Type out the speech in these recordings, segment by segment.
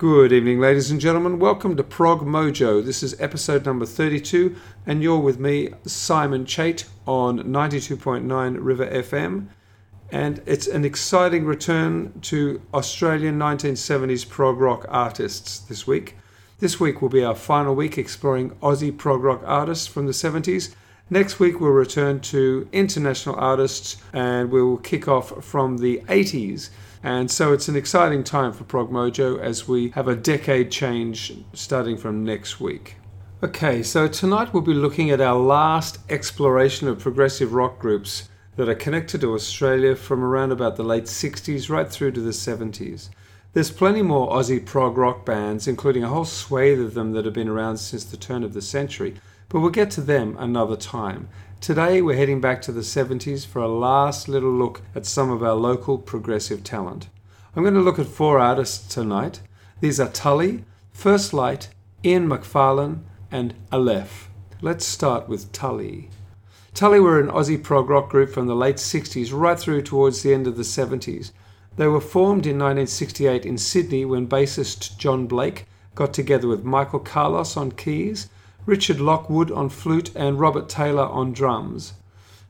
Good evening, ladies and gentlemen. Welcome to Prog Mojo. This is episode number 32, and you're with me, Simon Chate, on 92.9 River FM. And it's an exciting return to Australian 1970s prog rock artists this week. This week will be our final week exploring Aussie prog rock artists from the 70s. Next week, we'll return to international artists and we'll kick off from the 80s and so it's an exciting time for Prog Mojo as we have a decade change starting from next week. Okay, so tonight we'll be looking at our last exploration of progressive rock groups that are connected to Australia from around about the late 60s right through to the 70s. There's plenty more Aussie prog rock bands, including a whole swathe of them that have been around since the turn of the century, but we'll get to them another time. Today we're heading back to the 70s for a last little look at some of our local progressive talent. I'm going to look at four artists tonight. These are Tully, First Light, Ian McFarlane, and Aleph. Let's start with Tully. Tully were an Aussie prog rock group from the late 60s right through towards the end of the 70s. They were formed in 1968 in Sydney when bassist John Blake got together with Michael Carlos on keys Richard Lockwood on flute, and Robert Taylor on drums.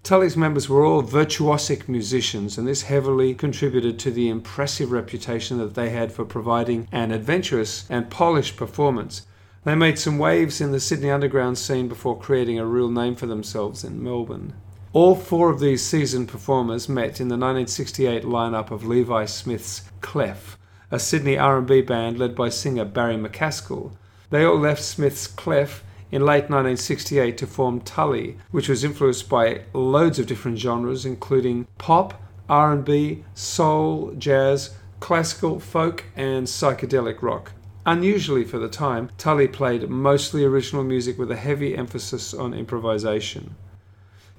Tully's members were all virtuosic musicians, and this heavily contributed to the impressive reputation that they had for providing an adventurous and polished performance. They made some waves in the Sydney underground scene before creating a real name for themselves in Melbourne. All four of these seasoned performers met in the 1968 lineup of Levi Smith's Clef, a Sydney R&B band led by singer Barry McAskill. They all left Smith's Clef in late 1968 to form Tully, which was influenced by loads of different genres, including pop, R&B, soul, jazz, classical, folk, and psychedelic rock. Unusually for the time, Tully played mostly original music with a heavy emphasis on improvisation.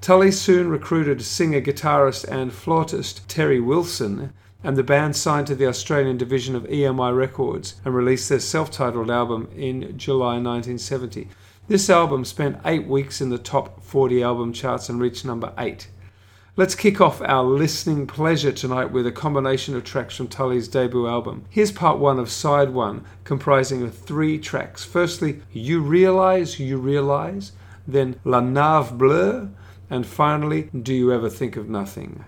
Tully soon recruited singer, guitarist, and flautist Terry Wilson, and the band signed to the Australian division of EMI Records and released their self titled album in July 1970. This album spent eight weeks in the top 40 album charts and reached number eight. Let's kick off our listening pleasure tonight with a combination of tracks from Tully's debut album. Here's part one of side one, comprising of three tracks. Firstly, You Realize, You Realize, then La Nave Bleue, and finally, Do You Ever Think of Nothing?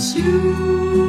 you.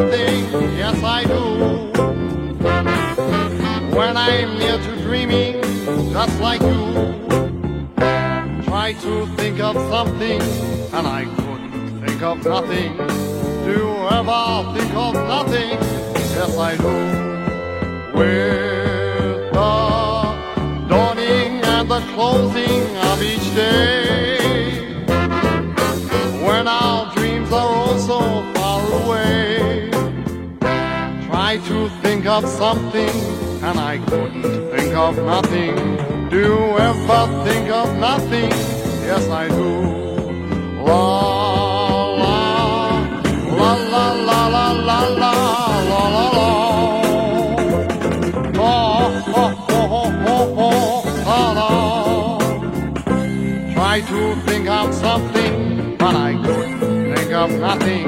something, yes I do. When I'm near to dreaming, just like you, try to think of something, and I couldn't think of nothing. Do you ever think of nothing? Yes I do. With the dawning and the closing of each day, when our dreams are also. Try to think of something, and I couldn't think of nothing. Do you ever think of nothing? Yes, I do. La la la la la la la la la la la. Oh, oh, oh, oh, oh, la la. Try to think of something, but I couldn't think of nothing.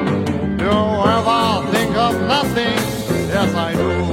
Do you ever think of nothing? as I know.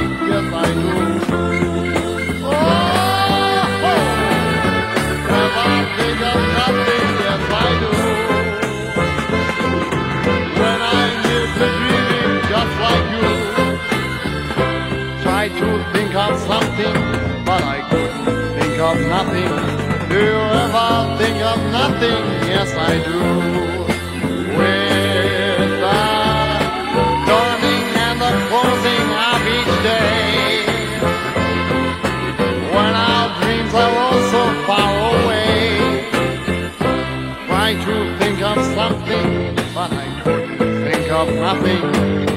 of something, but I couldn't think of nothing. Do you ever think of nothing? Yes, I do. With the dawning and the closing of each day, when our dreams are all so far away, try to think of something, but I couldn't think of nothing.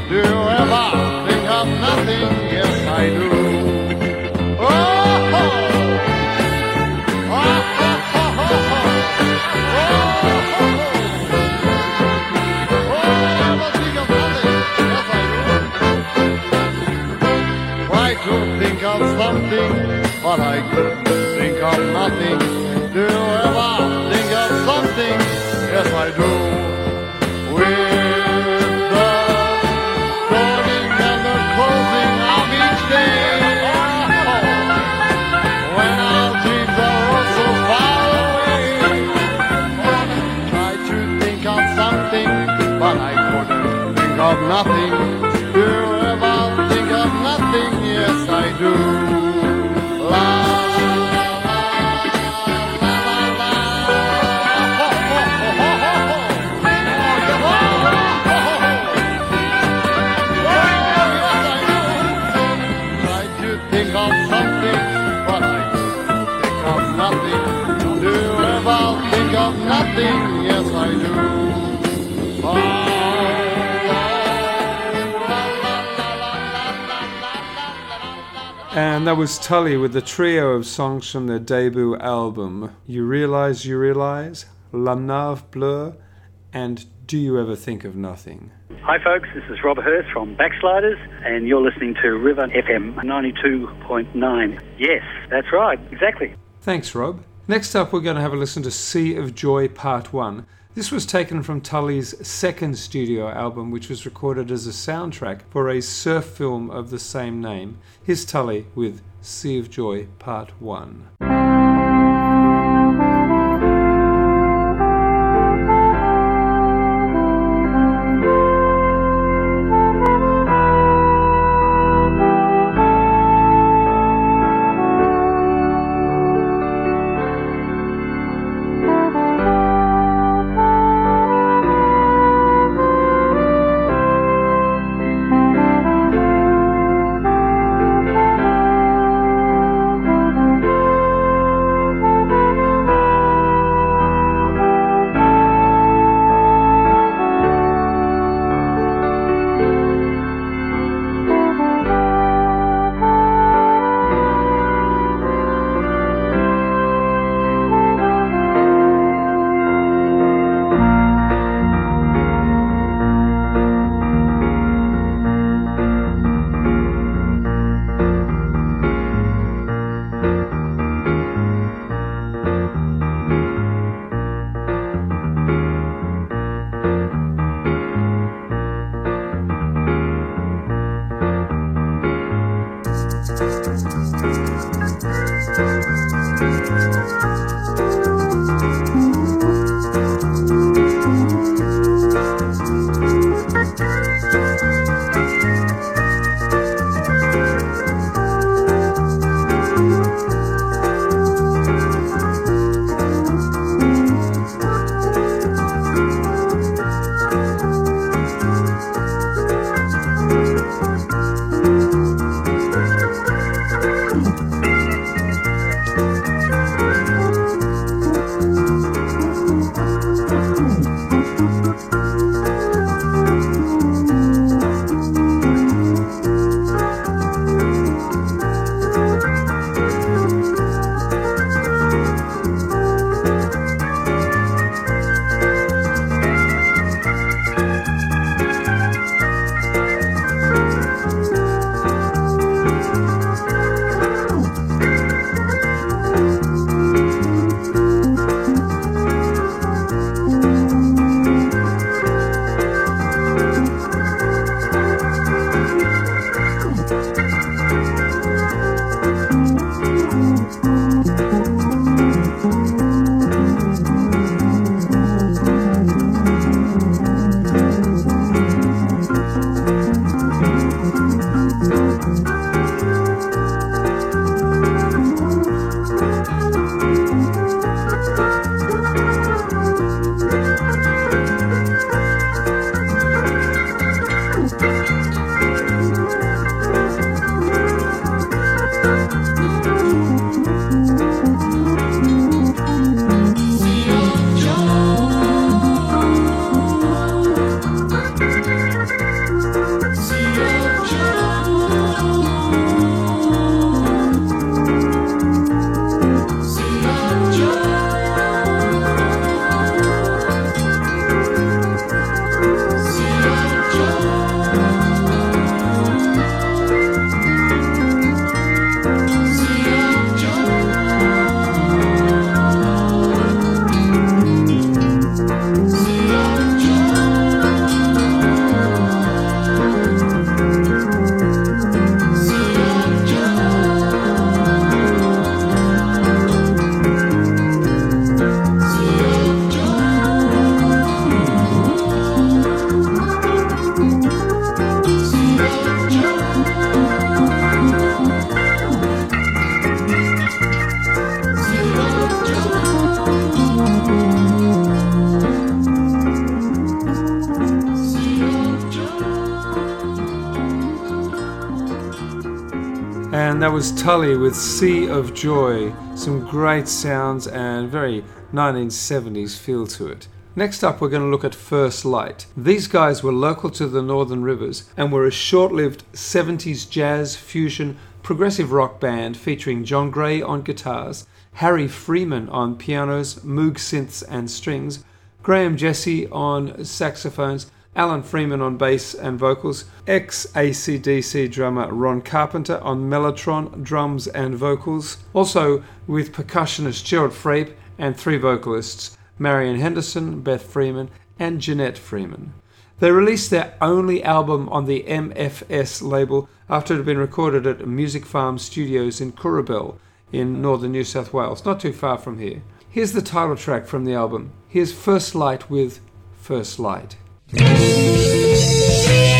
Do you ever think of nothing? Yes, I do. But I couldn't think of nothing. Do you ever think of something? Yes, I do. With the and the closing of each day. When so far away. Try to think of something, but I couldn't think of nothing. Do you ever think of nothing? Yes, I do. And that was Tully with the trio of songs from their debut album You Realize You Realize, La Nave Bleue, and Do You Ever Think of Nothing? Hi, folks. This is Rob Hurst from Backsliders, and you're listening to River FM 92.9. Yes, that's right. Exactly. Thanks, Rob. Next up, we're going to have a listen to Sea of Joy Part 1. This was taken from Tully's second studio album, which was recorded as a soundtrack for a surf film of the same name. Here's Tully with Sea of Joy Part 1. Was Tully with Sea of Joy. Some great sounds and very 1970s feel to it. Next up, we're going to look at First Light. These guys were local to the Northern Rivers and were a short lived 70s jazz, fusion, progressive rock band featuring John Gray on guitars, Harry Freeman on pianos, Moog synths and strings, Graham Jesse on saxophones, Alan Freeman on bass and vocals, ex ACDC drummer Ron Carpenter on mellotron, drums and vocals, also with percussionist Gerald Frape and three vocalists Marion Henderson, Beth Freeman, and Jeanette Freeman. They released their only album on the MFS label after it had been recorded at Music Farm Studios in Coorabell in northern New South Wales, not too far from here. Here's the title track from the album. Here's First Light with First Light. That was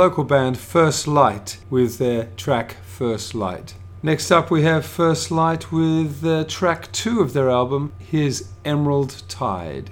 local band First Light with their track First Light. Next up, we have First Light with uh, track two of their album. Here's Emerald Tide.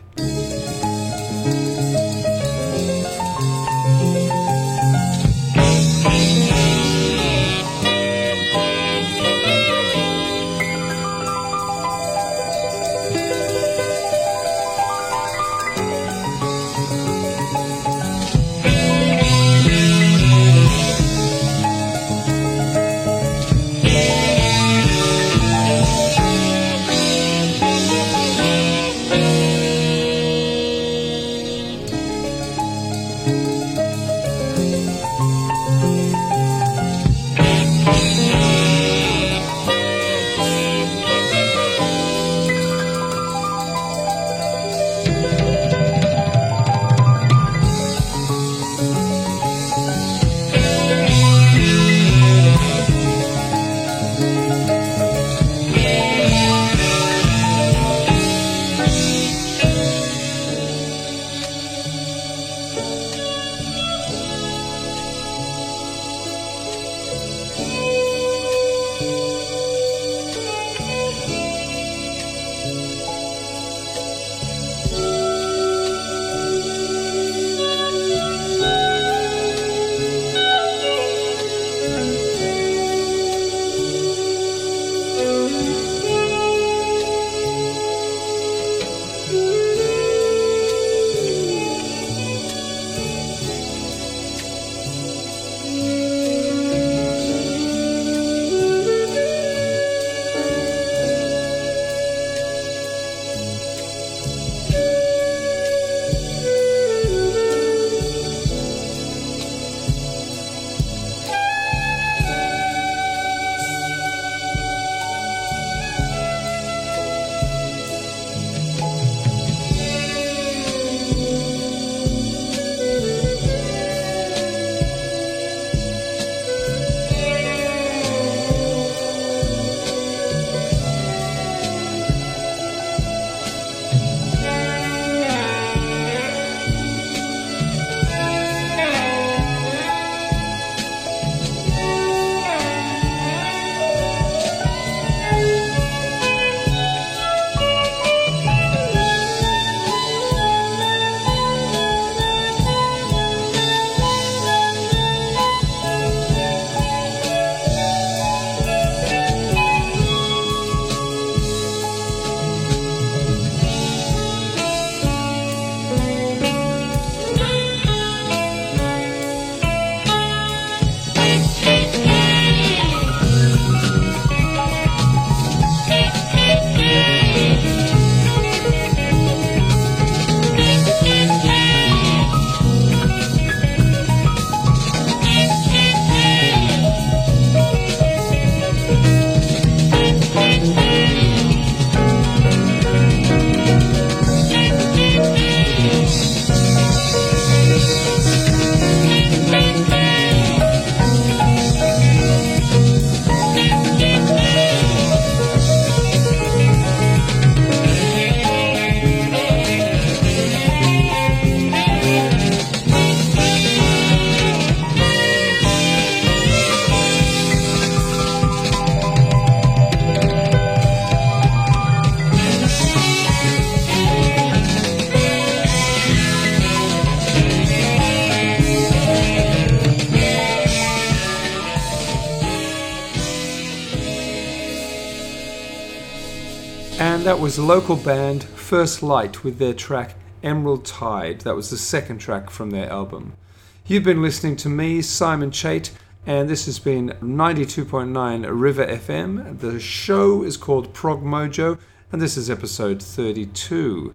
Was local band First Light with their track Emerald Tide. That was the second track from their album. You've been listening to me, Simon Chate, and this has been 92.9 River FM. The show is called Prog Mojo, and this is episode 32.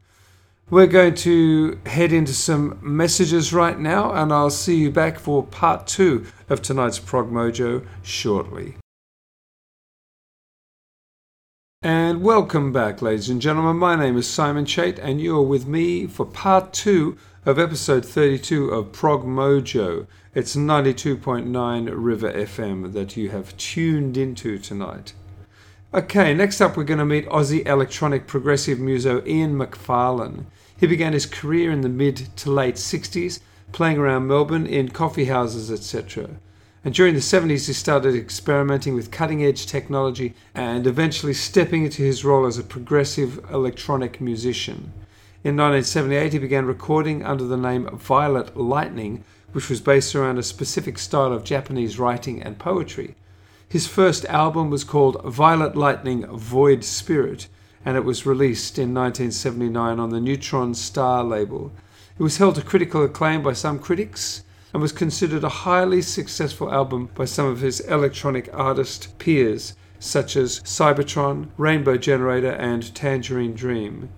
We're going to head into some messages right now, and I'll see you back for part two of tonight's Prog Mojo shortly. And welcome back, ladies and gentlemen. My name is Simon Chate, and you are with me for part two of episode 32 of Prog Mojo. It's 92.9 River FM that you have tuned into tonight. Okay, next up, we're going to meet Aussie electronic progressive muso Ian McFarlane. He began his career in the mid to late 60s, playing around Melbourne in coffee houses, etc. And during the 70s, he started experimenting with cutting edge technology and eventually stepping into his role as a progressive electronic musician. In 1978, he began recording under the name Violet Lightning, which was based around a specific style of Japanese writing and poetry. His first album was called Violet Lightning Void Spirit, and it was released in 1979 on the Neutron Star label. It was held to critical acclaim by some critics and was considered a highly successful album by some of his electronic artist peers, such as Cybotron, Rainbow Generator, and Tangerine Dream.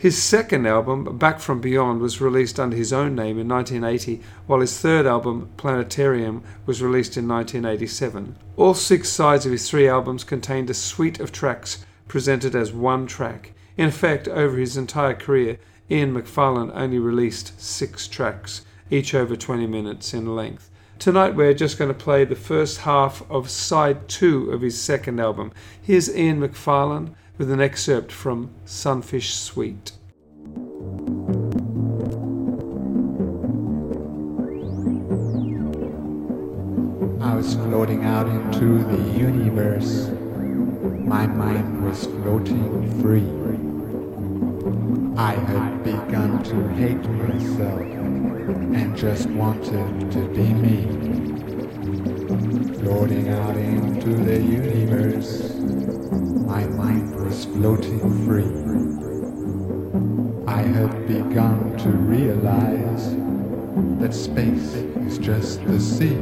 His second album, Back from Beyond, was released under his own name in 1980, while his third album, Planetarium, was released in 1987. All six sides of his three albums contained a suite of tracks presented as one track. In effect, over his entire career, Ian McFarlane only released six tracks, each over 20 minutes in length. Tonight we're just going to play the first half of side two of his second album. Here's Ian McFarlane with an excerpt from Sunfish Suite. I was floating out into the universe. My mind was floating free. I had begun to hate myself and just wanted to be me. Floating out into the universe, my mind was floating free. I had begun to realize that space is just the sea.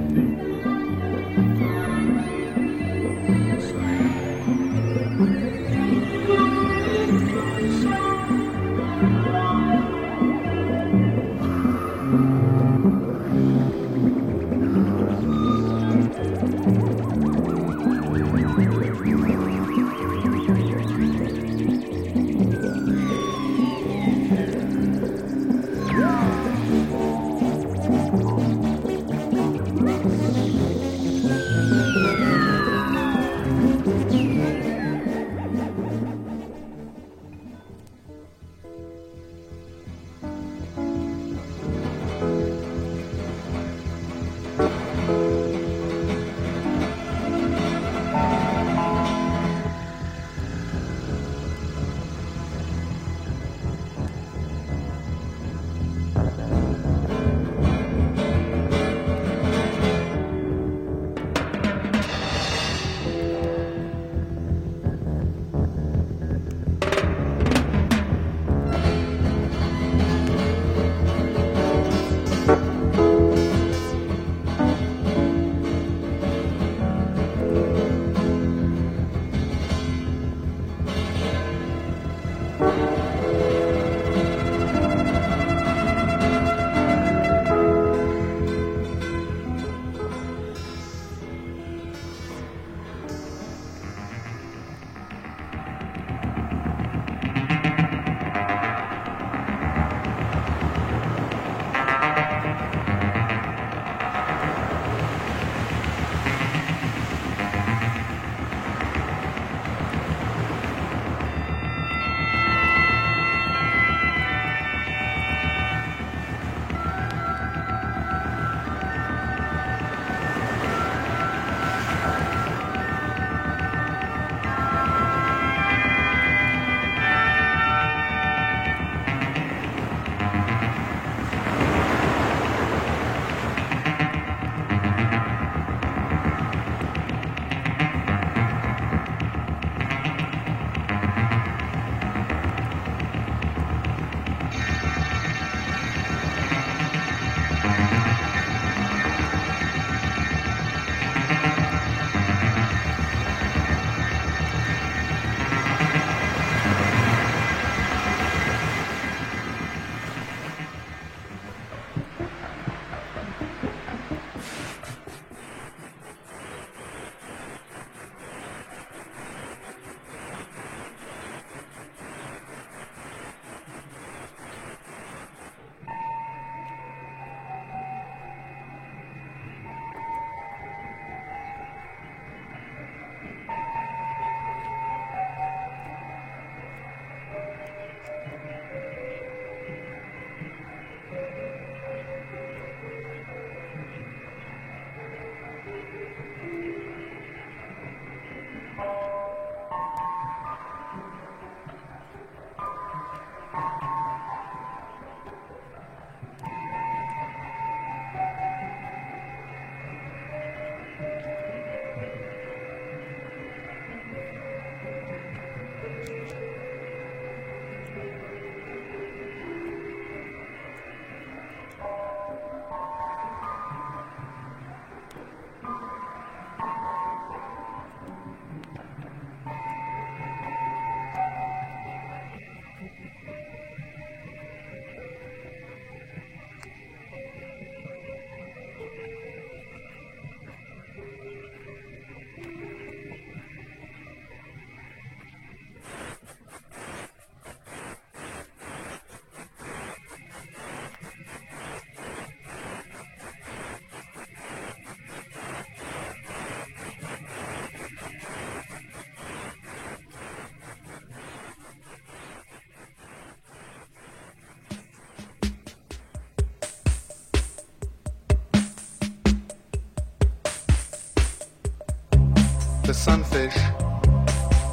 The sunfish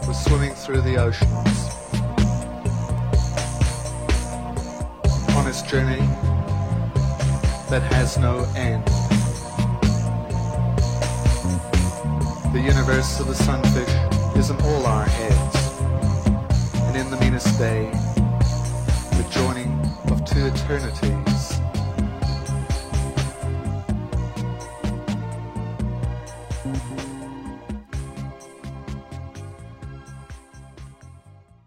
was swimming through the oceans on its journey that has no end. The universe of the sunfish is in all our heads, and in the meanest day, the joining of two eternities.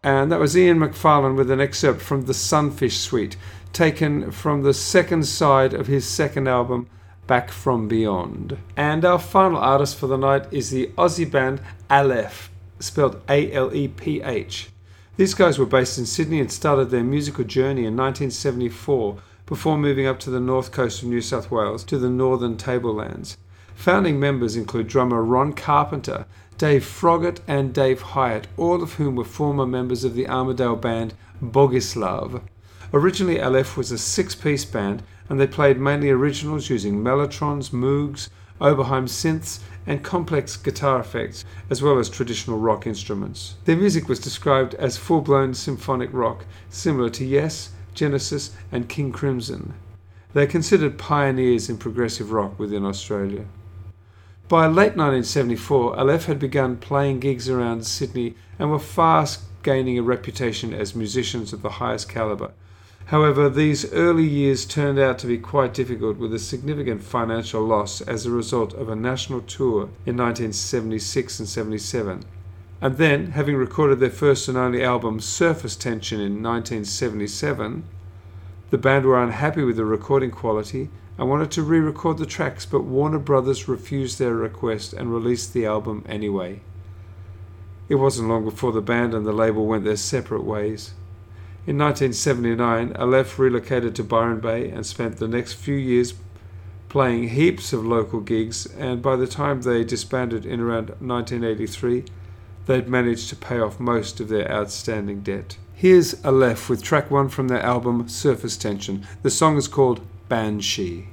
And that was Ian McFarlane with an excerpt from the Sunfish Suite, taken from the second side of his second album, Back from Beyond. And our final artist for the night is the Aussie band Aleph, spelled A L E P H. These guys were based in Sydney and started their musical journey in 1974 before moving up to the north coast of New South Wales to the northern tablelands. Founding members include drummer Ron Carpenter, Dave Froggatt, and Dave Hyatt, all of whom were former members of the Armadale band Bogislav. Originally, Aleph was a six piece band and they played mainly originals using mellotrons, moogs, Oberheim synths, and complex guitar effects, as well as traditional rock instruments. Their music was described as full blown symphonic rock, similar to Yes, Genesis, and King Crimson. They are considered pioneers in progressive rock within Australia. By late 1974, Aleph had begun playing gigs around Sydney and were fast gaining a reputation as musicians of the highest caliber. However, these early years turned out to be quite difficult with a significant financial loss as a result of a national tour in 1976 and 77. And then, having recorded their first and only album Surface Tension in 1977, the band were unhappy with the recording quality and wanted to re record the tracks, but Warner Brothers refused their request and released the album anyway. It wasn't long before the band and the label went their separate ways. In 1979, Aleph relocated to Byron Bay and spent the next few years playing heaps of local gigs, and by the time they disbanded in around 1983, they'd managed to pay off most of their outstanding debt. Here's Aleph with track one from their album Surface Tension. The song is called Banshee.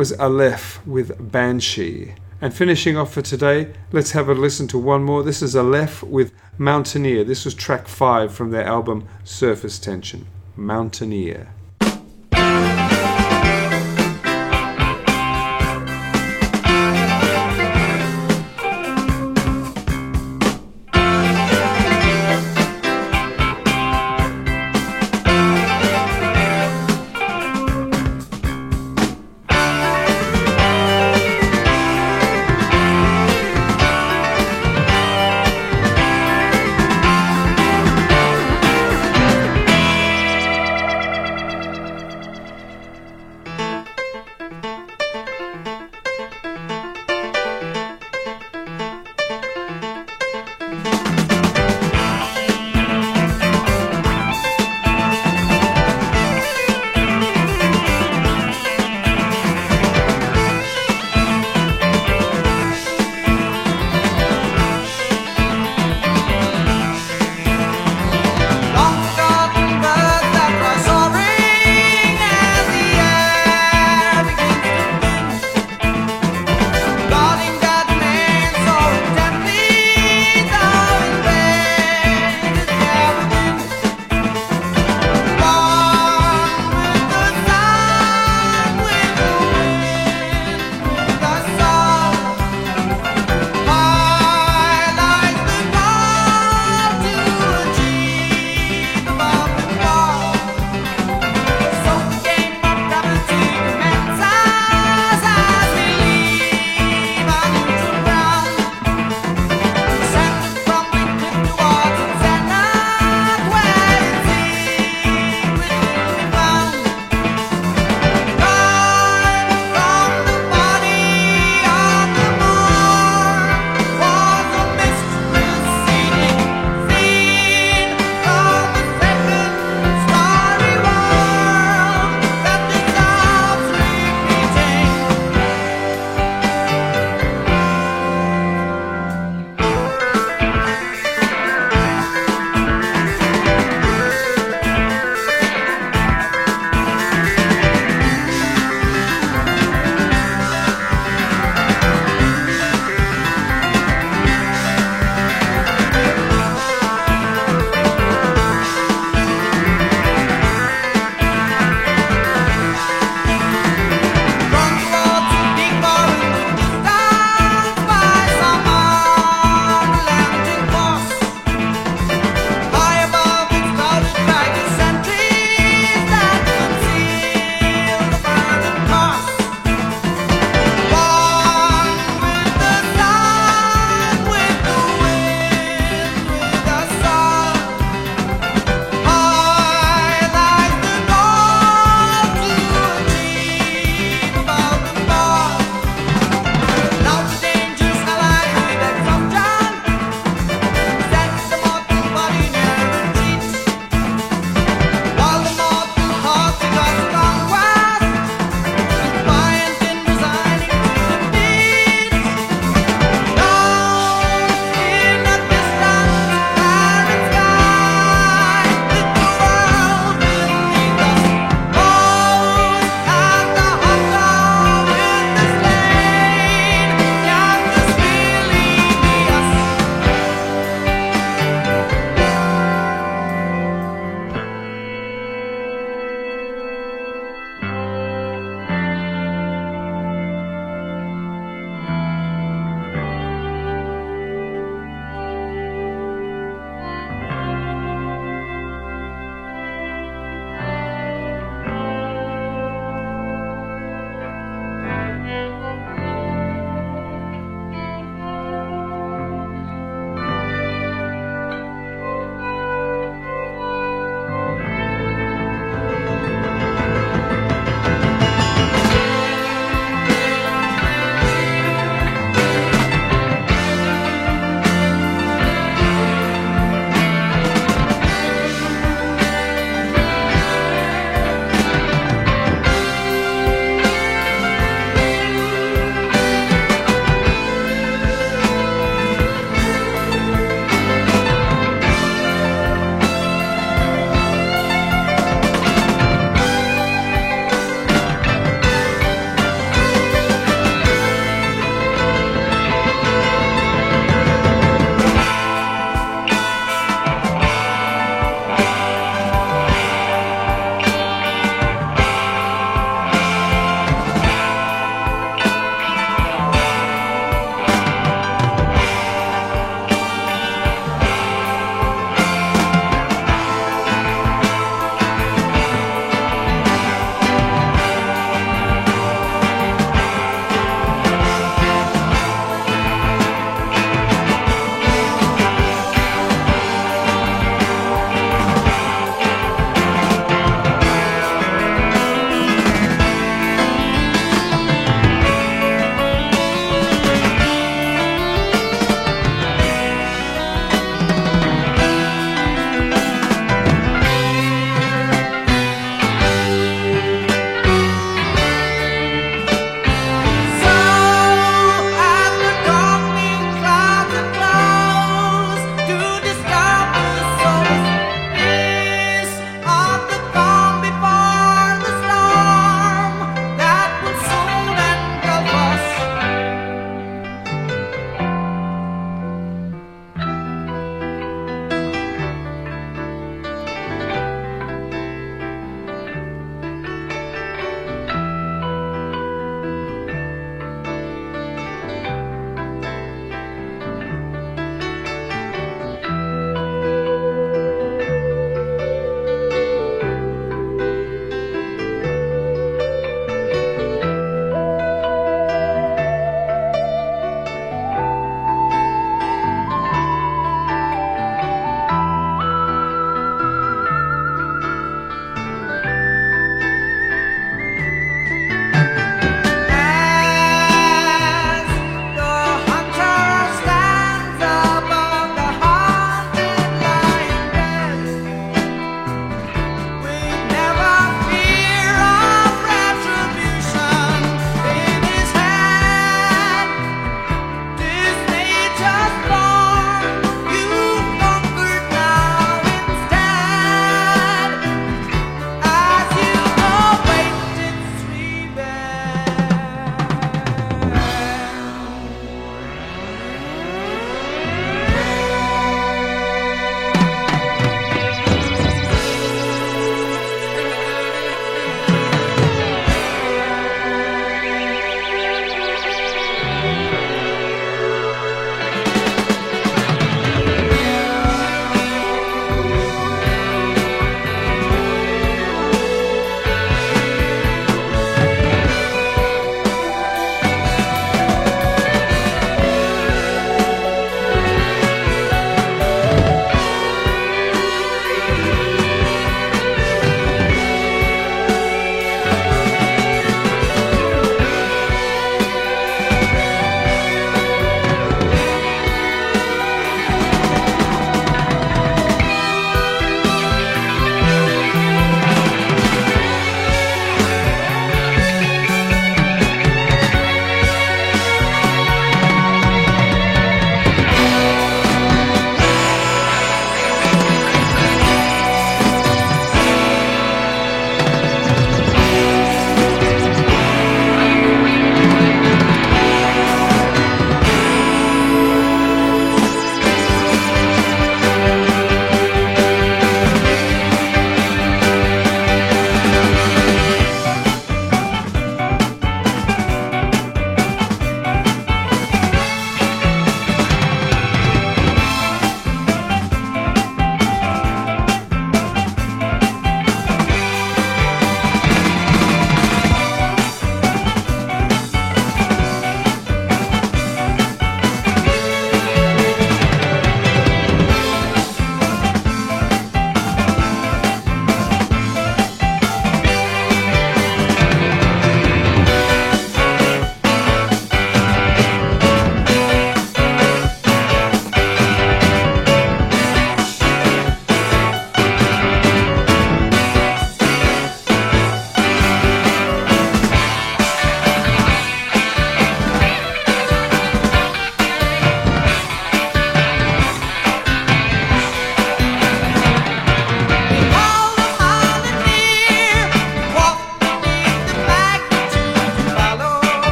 was Aleph with Banshee. And finishing off for today, let's have a listen to one more. This is Aleph with Mountaineer. This was track five from their album Surface Tension. Mountaineer.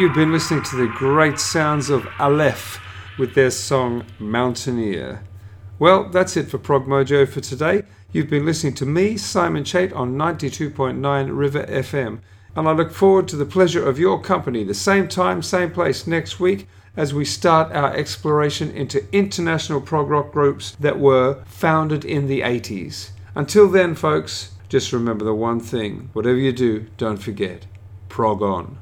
You've been listening to the great sounds of Aleph with their song Mountaineer. Well, that's it for Prog Mojo for today. You've been listening to me, Simon Chate, on 92.9 River FM, and I look forward to the pleasure of your company the same time, same place next week as we start our exploration into international prog rock groups that were founded in the 80s. Until then, folks, just remember the one thing whatever you do, don't forget prog on.